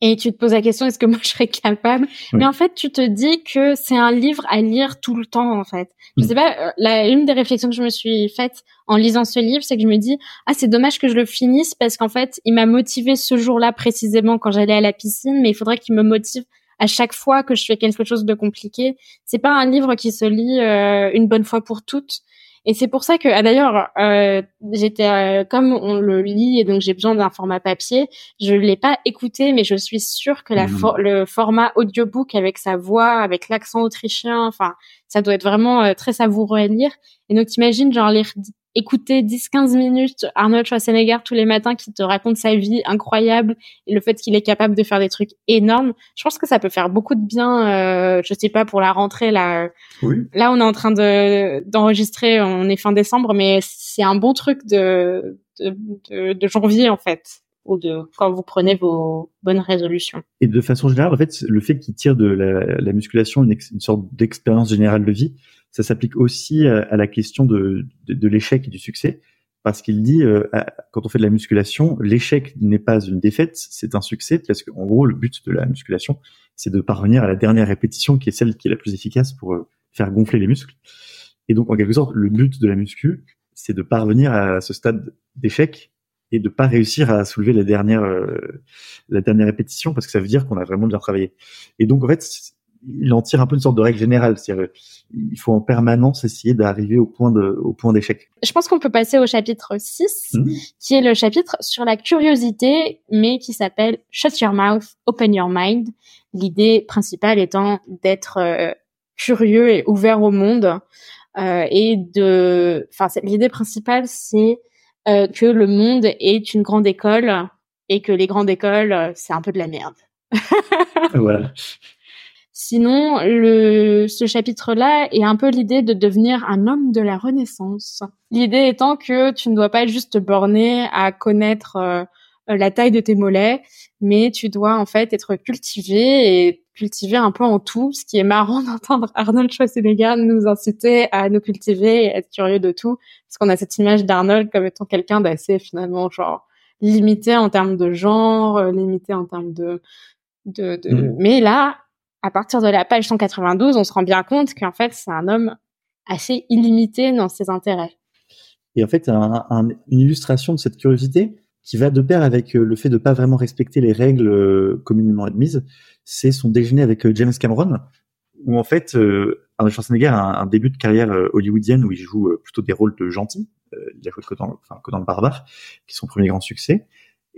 et tu te poses la question est-ce que moi [laughs] je serais capable? Mais en fait tu te dis que c'est un livre à lire tout le temps en fait. Je mm. sais pas euh, la une des réflexions que je me suis faite en lisant ce livre c'est que je me dis ah c'est dommage que je le finisse parce qu'en fait il m'a motivé ce jour-là précisément quand j'allais à la piscine mais il faudrait qu'il me motive à chaque fois que je fais quelque chose de compliqué. C'est pas un livre qui se lit euh, une bonne fois pour toutes et c'est pour ça que, ah, d'ailleurs, euh, j'étais euh, comme on le lit et donc j'ai besoin d'un format papier. Je l'ai pas écouté, mais je suis sûre que la mmh. le format audiobook avec sa voix, avec l'accent autrichien, enfin, ça doit être vraiment euh, très savoureux à lire. Et donc, t'imagines genre lire écouter 10-15 minutes Arnold Schwarzenegger tous les matins qui te raconte sa vie incroyable et le fait qu'il est capable de faire des trucs énormes, je pense que ça peut faire beaucoup de bien. Euh, je sais pas pour la rentrée là. Là, on est en train de d'enregistrer, on est fin décembre, mais c'est un bon truc de de, de janvier en fait ou de quand vous prenez vos bonnes résolutions. Et de façon générale, en fait, le fait qu'il tire de la, musculation une, une sorte d'expérience générale de vie, ça s'applique aussi à, la question de, de, l'échec et du succès, parce qu'il dit, euh, quand on fait de la musculation, l'échec n'est pas une défaite, c'est un succès, parce qu'en gros, le but de la musculation, c'est de parvenir à la dernière répétition, qui est celle qui est la plus efficace pour euh, faire gonfler les muscles. Et donc, en quelque sorte, le but de la muscu, c'est de parvenir à ce stade d'échec et de pas réussir à soulever la dernière euh, la dernière répétition parce que ça veut dire qu'on a vraiment bien travaillé. Et donc en fait, il en tire un peu une sorte de règle générale, c'est-à-dire il faut en permanence essayer d'arriver au point de au point d'échec. Je pense qu'on peut passer au chapitre 6 mmh. qui est le chapitre sur la curiosité mais qui s'appelle Shut your mouth, open your mind. L'idée principale étant d'être euh, curieux et ouvert au monde euh, et de enfin l'idée principale c'est euh, que le monde est une grande école et que les grandes écoles, c'est un peu de la merde. voilà. Sinon, le, ce chapitre-là est un peu l'idée de devenir un homme de la Renaissance. L'idée étant que tu ne dois pas juste te borner à connaître euh, la taille de tes mollets, mais tu dois en fait être cultivé et cultiver un peu en tout, ce qui est marrant [laughs] d'entendre Arnold Schwarzenegger nous inciter à nous cultiver et être curieux de tout, parce qu'on a cette image d'Arnold comme étant quelqu'un d'assez finalement genre limité en termes de genre, euh, limité en termes de, de, de... Mm. mais là, à partir de la page 192, on se rend bien compte qu'en fait c'est un homme assez illimité dans ses intérêts. Et en fait, une illustration de cette curiosité, qui va de pair avec euh, le fait de pas vraiment respecter les règles euh, communément admises, c'est son déjeuner avec euh, James Cameron, où en fait Arnold Schwarzenegger a un, début de carrière hollywoodienne où il joue plutôt des rôles de gentil. il a joué que dans, que dans le Barbare, qui est son premier grand succès.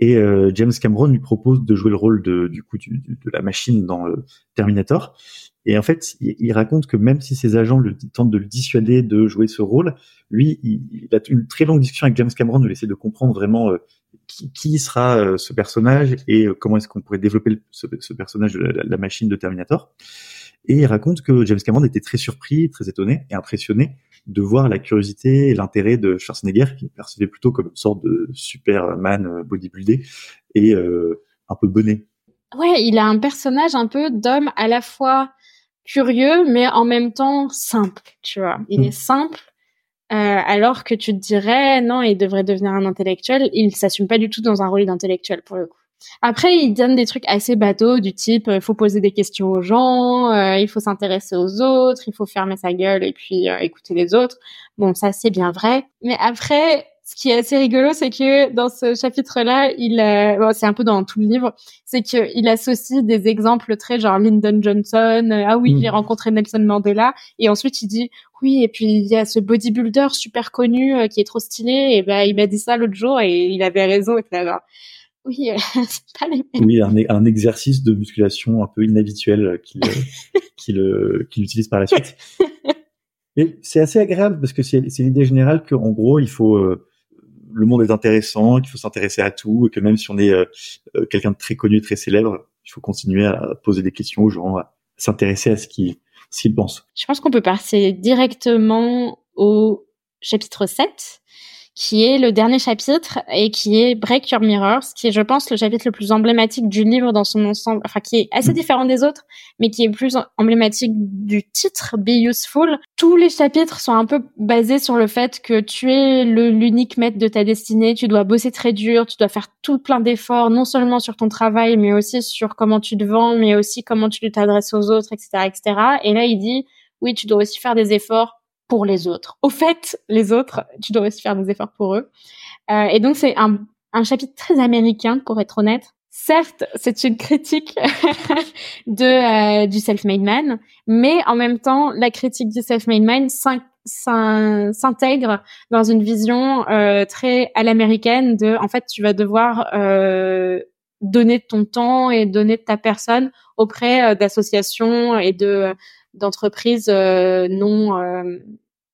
Et James Cameron lui propose de jouer le rôle de, du coup de la machine dans Terminator. Et en fait, il, raconte que même si ses agents le, tentent de le dissuader de jouer ce rôle, lui, il, a une très longue discussion avec James Cameron où il essaie de comprendre vraiment qui, sera euh, ce personnage et euh, comment est-ce qu'on pourrait développer ce, personnage de la, machine de Terminator. Et il raconte que James Cameron était très surpris, très étonné et impressionné de voir la curiosité et l'intérêt de Schwarzenegger, qui percevait plutôt comme une sorte de Superman euh, bodybuildé et un peu bonnet. Ouais, il a un personnage un peu d'homme à la fois curieux, mais en même temps simple, tu vois. Il mm. est simple, euh, alors que tu te dirais non, il devrait devenir un intellectuel. Il s'assume pas du tout dans un rôle d'intellectuel pour le coup. Après, il donne des trucs assez bateaux du type il euh, faut poser des questions aux gens, euh, il faut s'intéresser aux autres, il faut fermer sa gueule et puis écouter les autres. Bon, ça c'est bien vrai. Mais après, ce qui est assez rigolo, c'est que dans ce chapitre-là, il, bon, c'est un peu dans tout le livre, c'est qu'il associe des exemples très genre Lyndon Johnson, ah oui, j'ai mm. rencontré Nelson Mandela, et ensuite il dit oui, et puis il y a ce bodybuilder super connu euh, qui est trop stylé, et ben il m'a dit ça l'autre jour et il avait raison, et là, oui, [laughs] c'est pas les mêmes. Oui, un, un, exercice de musculation un peu inhabituel qu'il [laughs] qu'il qu'il utilise par la suite. [laughs] Et c'est assez agréable parce que c'est l'idée générale qu'en gros, il faut euh, le monde est intéressant, qu'il faut s'intéresser à tout, et que même si on est euh, quelqu'un de très connu, très célèbre, il faut continuer à poser des questions aux gens, à s'intéresser à ce qui s'il pense. Je pense qu'on peut passer directement au chapitre 7 qui est le dernier chapitre et qui est Break Your Mirrors, qui est, je pense, le chapitre le plus emblématique du livre dans son ensemble, enfin, qui est assez différent des autres, mais qui est plus emblématique du titre Be Useful. Tous les chapitres sont un peu basés sur le fait que tu es l'unique maître de ta destinée, tu dois bosser très dur, tu dois faire tout plein d'efforts, non seulement sur ton travail, mais aussi sur comment tu te vends, mais aussi comment tu t'adresses aux autres, etc., etc. Et là, il dit, oui, tu dois aussi faire des efforts pour les autres. Au fait, les autres, tu dois aussi faire des efforts pour eux. Euh, et donc c'est un, chapitre très américain, pour être honnête. Certes, c'est une critique [laughs] de euh, du self-made man, mais en même temps, la critique du self-made man s'intègre dans une vision euh, très à l'américaine de, en fait, tu vas devoir donner ton temps et donner ta personne auprès d'associations et de d'entreprises euh, non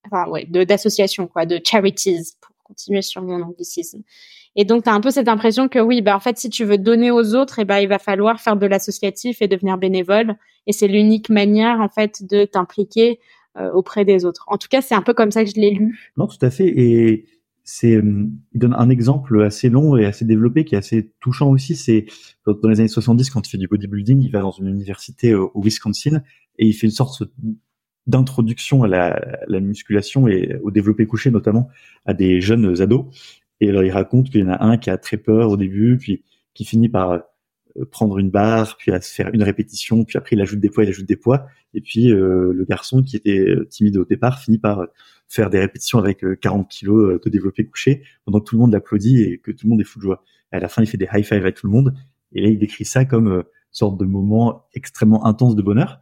enfin ouais, d'associations quoi, de charities pour continuer sur mon anglicisme. Et donc tu as un peu cette impression que oui, bah en fait si tu veux donner aux autres, eh ben il va falloir faire de l'associatif et devenir bénévole et c'est l'unique manière en fait de t'impliquer euh, auprès des autres. En tout cas, c'est un peu comme ça que je l'ai lu. Non, tout à fait et c'est euh, il donne un exemple assez long et assez développé qui est assez touchant aussi, c'est dans les années 70 quand il fait du bodybuilding, il va dans une université au Wisconsin et il fait une sorte d'introduction à la, la, musculation et au développé couché notamment à des jeunes ados. Et alors il raconte qu'il y en a un qui a très peur au début, puis qui finit par euh, prendre une barre, puis à se faire une répétition, puis après il ajoute des poids, il ajoute des poids, et puis euh, le garçon qui était timide au départ finit par faire des répétitions avec 40 euh, kilos de développé couché, pendant que tout le monde l'applaudit et que tout le monde est fou de joie. À la fin, il fait des high five avec tout le monde, et là il décrit ça comme une sorte de moment extrêmement intense de bonheur.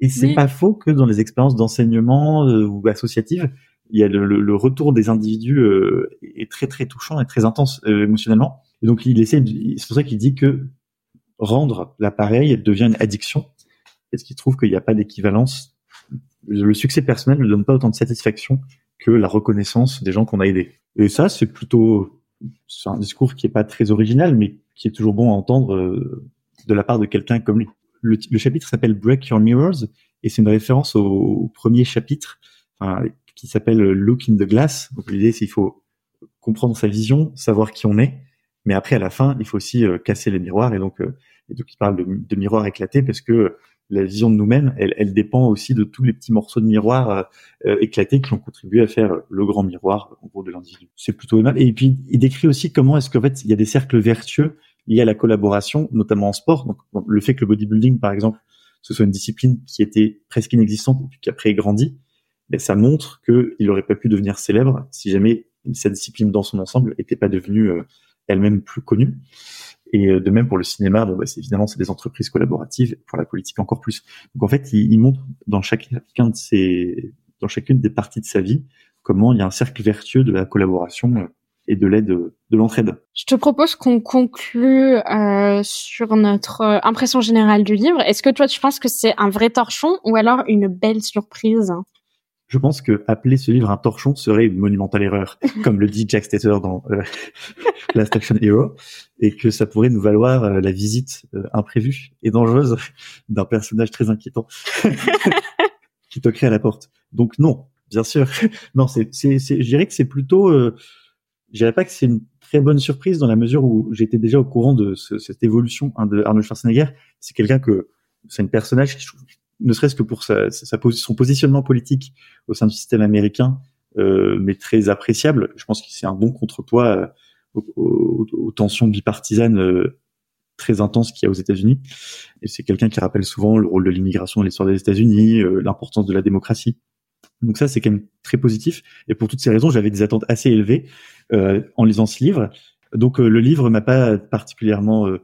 Et c'est pas faux que dans les expériences d'enseignement euh, ou associatives, il y a le, le, retour des individus euh, est très très touchant et très intense euh, émotionnellement. Et donc il essaie, c'est pour ça qu'il dit que rendre l'appareil devient une addiction, parce qu'il trouve qu'il n'y a pas d'équivalence. Le succès personnel ne donne pas autant de satisfaction que la reconnaissance des gens qu'on a aidés. Et ça, c'est plutôt, c'est un discours qui est pas très original, mais qui est toujours bon à entendre de la part de quelqu'un comme lui le, chapitre s'appelle Break Your Mirrors et c'est une référence au, premier chapitre qui s'appelle Look in the Glass. Donc l'idée c'est qu'il faut comprendre sa vision, savoir qui on est, mais après à la fin il faut aussi euh, casser les miroirs et donc euh, et donc il parle de, de miroirs éclatés parce que la vision de nous-mêmes, elle, elle, dépend aussi de tous les petits morceaux de miroir euh, éclatés qui ont contribué à faire le grand miroir en gros de l'individu. C'est plutôt aimable. Et puis il décrit aussi comment est-ce qu'en fait il y a des cercles vertueux lié à la collaboration, notamment en sport. Donc, le fait que le bodybuilding, par exemple, ce soit une discipline qui était presque inexistante et puis qui après grandi, ben, ça montre qu'il n'aurait pas pu devenir célèbre si jamais cette discipline dans son ensemble n'était pas devenue euh, elle-même plus connue. Et euh, de même pour le cinéma, bon, bah, c'est évidemment c'est des entreprises collaboratives, pour la politique encore plus. Donc en fait, il, il montre dans chacun de ses, dans chacune des parties de sa vie comment il y a un cercle vertueux de la collaboration euh, et de l'aide de l'entraide. Je te propose qu'on conclue euh, sur notre euh, impression générale du livre. Est-ce que toi tu penses que c'est un vrai torchon ou alors une belle surprise? Je pense que appeler ce livre un torchon serait une monumentale erreur, [laughs] comme le dit Jack Stater dans euh, [laughs] Last Action Hero, et que ça pourrait nous valoir euh, la visite imprévue et dangereuse d'un personnage très inquiétant [laughs] qui toquerait à la porte. Donc non, bien sûr, non, c'est, c'est, je dirais que c'est plutôt je dirais pas que c'est une très bonne surprise dans la mesure où j'étais déjà au courant de cette évolution hein, de Arnold Schwarzenegger. C'est quelqu'un que c'est un personnage qui, ne serait-ce que pour sa, sa, son positionnement politique au sein du système américain, euh, mais très appréciable. Je pense que c'est un bon contrepoids euh, aux, aux, tensions bipartisanes euh, très intenses qu'il y a aux États-Unis. Et c'est quelqu'un qui rappelle souvent le rôle de l'immigration dans l'histoire des États-Unis, euh, l'importance de la démocratie. Donc ça, c'est quand même très positif. Et pour toutes ces raisons, j'avais des attentes assez élevées euh, en lisant ce livre. Donc euh, le livre m'a pas particulièrement euh,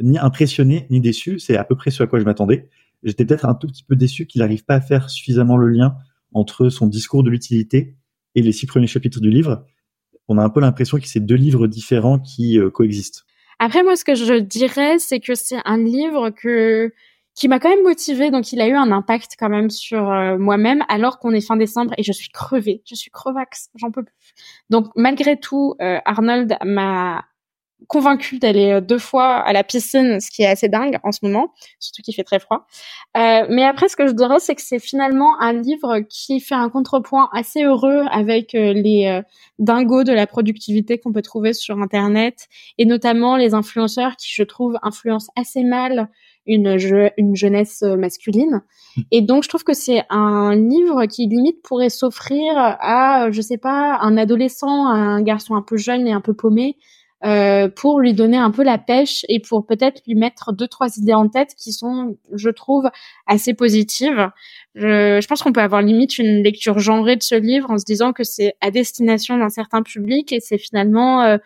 ni impressionné ni déçu. C'est à peu près ce à quoi je m'attendais. J'étais peut-être un tout petit peu déçu qu'il n'arrive pas à faire suffisamment le lien entre son discours de l'utilité et les six premiers chapitres du livre. On a un peu l'impression que c'est deux livres différents qui coexistent. Après, moi, ce que je dirais, c'est que c'est un livre que qui m'a quand même motivée. Donc, il a eu un impact quand même sur euh, moi-même, alors qu'on est fin décembre et je suis crevée. Je suis crevax, j'en peux plus. Donc, malgré tout, euh, Arnold m'a convaincue d'aller euh, deux fois à la piscine, ce qui est assez dingue en ce moment, surtout qu'il fait très froid. Mais après, ce que je dirais, c'est que c'est finalement un livre qui fait un contrepoint assez heureux avec les dingos de la productivité qu'on peut trouver sur Internet, et notamment les influenceurs qui, je trouve, influencent assez mal une, une jeunesse masculine. Mmh. Et donc, je trouve que c'est un livre qui limite pourrait s'offrir à, je sais pas, un adolescent, un garçon un peu jeune et un peu paumé, euh, pour lui donner un peu la pêche et pour peut-être lui mettre deux trois idées en tête qui sont, je trouve, assez positives. Je, je pense qu'on peut avoir limite une lecture genrée de ce livre en se disant que c'est à destination d'un certain public et c'est finalement euh, euh,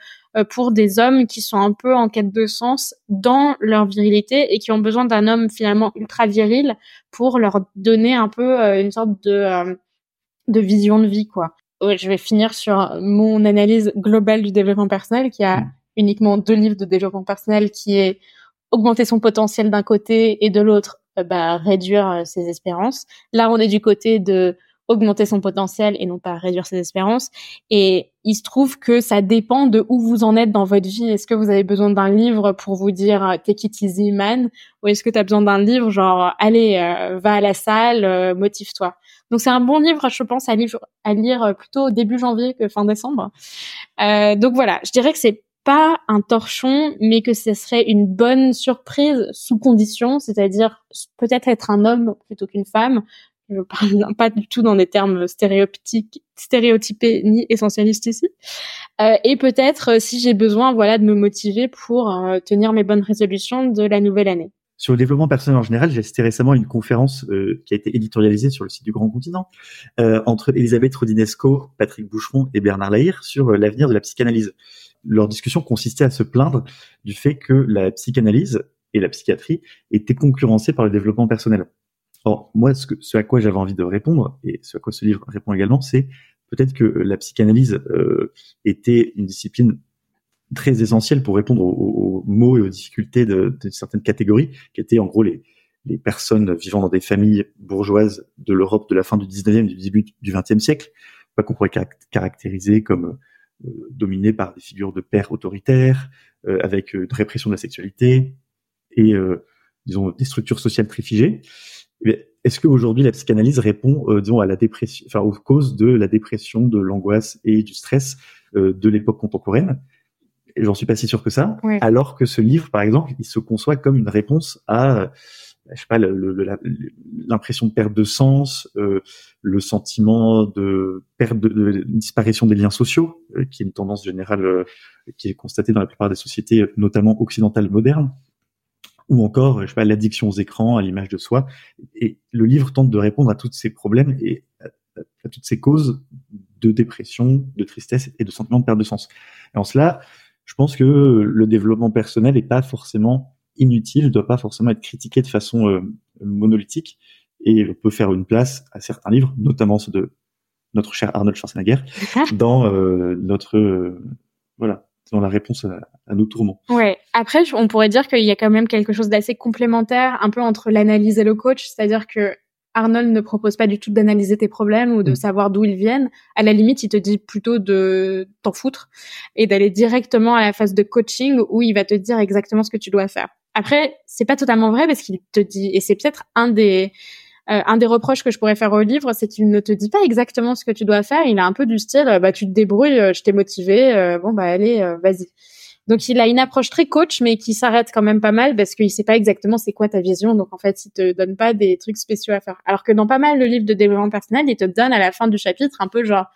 pour des hommes qui sont un peu en quête de sens dans leur virilité et qui ont besoin d'un homme finalement ultra viril pour leur donner un peu une sorte de de vision de vie quoi je vais finir sur mon analyse globale du développement personnel, qui a mm. uniquement deux livres de développement personnel, qui est augmenter son potentiel d'un côté et de l'autre, euh, bah, réduire euh, ses espérances. Là, on est du côté de augmenter son potentiel et non pas réduire ses espérances. Et il se trouve que ça dépend de où vous en êtes dans votre vie. Est-ce que vous avez besoin d'un livre pour vous dire euh, take it easy man? Ou est-ce que tu as besoin d'un livre genre allez va à la salle motive-toi. Donc c'est un bon livre, je pense, à, lire, à lire plutôt début janvier que fin décembre. Euh, donc voilà, je dirais que c'est pas un torchon, mais que ce serait une bonne surprise sous condition, c'est-à-dire peut-être être un homme plutôt qu'une femme. Je parle [laughs] pas du tout dans des termes stéréotypés ni essentialistes ici. Euh, et peut-être euh, si j'ai besoin, voilà, de me motiver pour euh, tenir mes bonnes résolutions de la nouvelle année. Sur le développement personnel en général, j'ai assisté récemment à une conférence euh, qui a été éditorialisée sur le site du Grand Continent euh, entre Elisabeth Rodinesco, Patrick Boucheron et Bernard Lahire sur l'avenir de la psychanalyse. Leur discussion consistait à se plaindre du fait que la psychanalyse et la psychiatrie étaient concurrencées par le développement personnel. Or, moi, ce, que, ce à quoi j'avais envie de répondre, et ce à quoi ce livre répond également, c'est peut-être que la psychanalyse était une discipline très essentiel pour répondre aux, mots et aux difficultés de, de, certaines catégories, qui étaient en gros les, les personnes vivant dans des familles bourgeoises de l'Europe de la fin du 19e et du début du 20e siècle, pas qu'on pourrait caractériser comme euh, dominées par des figures de pères autoritaires, euh, avec euh, une répression de la sexualité et, euh, disons, des structures sociales très figées. Est-ce qu'aujourd'hui la psychanalyse répond, disons, à la dépression, enfin, aux causes de la dépression, de l'angoisse et du stress de l'époque contemporaine? J'en suis pas si sûr que ça. Alors que ce livre, par exemple, il se conçoit comme une réponse à, je sais pas, l'impression de perte de sens, euh, le sentiment de perte de, disparition des liens sociaux, euh, qui est une tendance générale euh, qui est constatée dans la plupart des sociétés, notamment occidentales modernes, ou encore, je sais pas, l'addiction aux écrans, à l'image de soi. Et le livre tente de répondre à tous ces problèmes et à, toutes ces causes de dépression, de tristesse et de sentiment de perte de sens. Et en cela, je pense que le développement personnel n'est pas forcément inutile, ne doit pas forcément être critiqué de façon euh, monolithique, et on peut faire une place à certains livres, notamment ceux de notre cher Arnold Schwarzenegger, dans euh, notre euh, voilà dans la réponse à, à nos tourments. Ouais. Après, on pourrait dire qu'il y a quand même quelque chose d'assez complémentaire, un peu entre l'analyse et le coach, c'est-à-dire que Arnold ne propose pas du tout d'analyser tes problèmes ou de mm. savoir d'où ils viennent. À la limite, il te dit plutôt de t'en foutre et d'aller directement à la phase de coaching où il va te dire exactement ce que tu dois faire. Après, c'est pas totalement vrai parce qu'il te dit, et c'est peut-être un des euh, un des reproches que je pourrais faire au livre, c'est qu'il ne te dit pas exactement ce que tu dois faire. Il a un peu du style, bah tu te débrouilles, euh, je t'ai motivé, euh, bon bah allez, vas-y. Donc il a une approche très coach, mais qui s'arrête quand même pas mal parce qu'il sait pas exactement c'est quoi ta vision. Donc en fait, il te donne pas des trucs spéciaux à faire. Alors que dans pas mal de livres de développement personnel, il te donne à la fin du chapitre un peu genre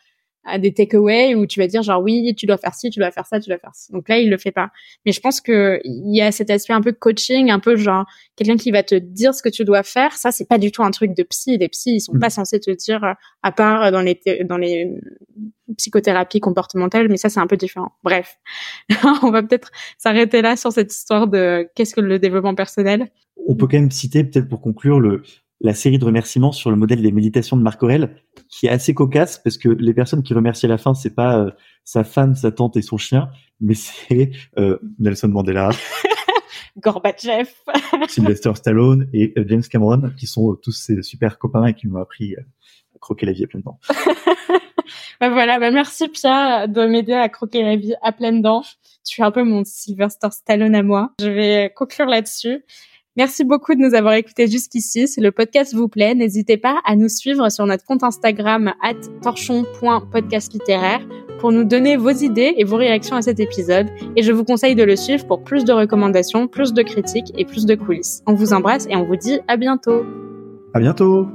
des takeaways où tu vas dire genre oui tu dois faire ci tu dois faire ça tu dois faire ça donc là il le fait pas. Mais je pense que il y a cet aspect un peu coaching un peu genre quelqu'un qui va te dire ce que tu dois faire. Ça c'est pas du tout un truc de psy. Les psys ils sont mm. pas censés te dire à part dans les dans les psychothérapies comportementales mais ça c'est un peu différent. Bref. [laughs] On va peut-être s'arrêter là sur cette histoire de qu'est-ce que le développement personnel. On peut quand même citer peut-être pour conclure le la série de remerciements sur le modèle des méditations de Marc Aurel, qui est assez cocasse parce que les personnes qui remercient à la fin, c'est pas euh, sa femme, sa tante et son chien, mais c'est euh, Nelson Mandela, [laughs] Gorbatchev, [laughs] Sylvester Stallone et euh, James Cameron, qui sont tous ces super copains et qui m'ont appris à croquer la vie à pleines dents. [laughs] bah voilà, bah merci Pierre de m'aider à croquer la vie à pleines dents. Tu es un peu mon Sylvester Stallone à moi. Je vais conclure là-dessus. Merci beaucoup de nous avoir écoutés jusqu'ici. Si le podcast vous plaît, n'hésitez pas à nous suivre sur notre compte Instagram at torchon.podcastlittéraire pour nous donner vos idées et vos réactions à cet épisode. Et je vous conseille de le suivre pour plus de recommandations, plus de critiques et plus de coulisses. On vous embrasse et on vous dit à bientôt. À bientôt.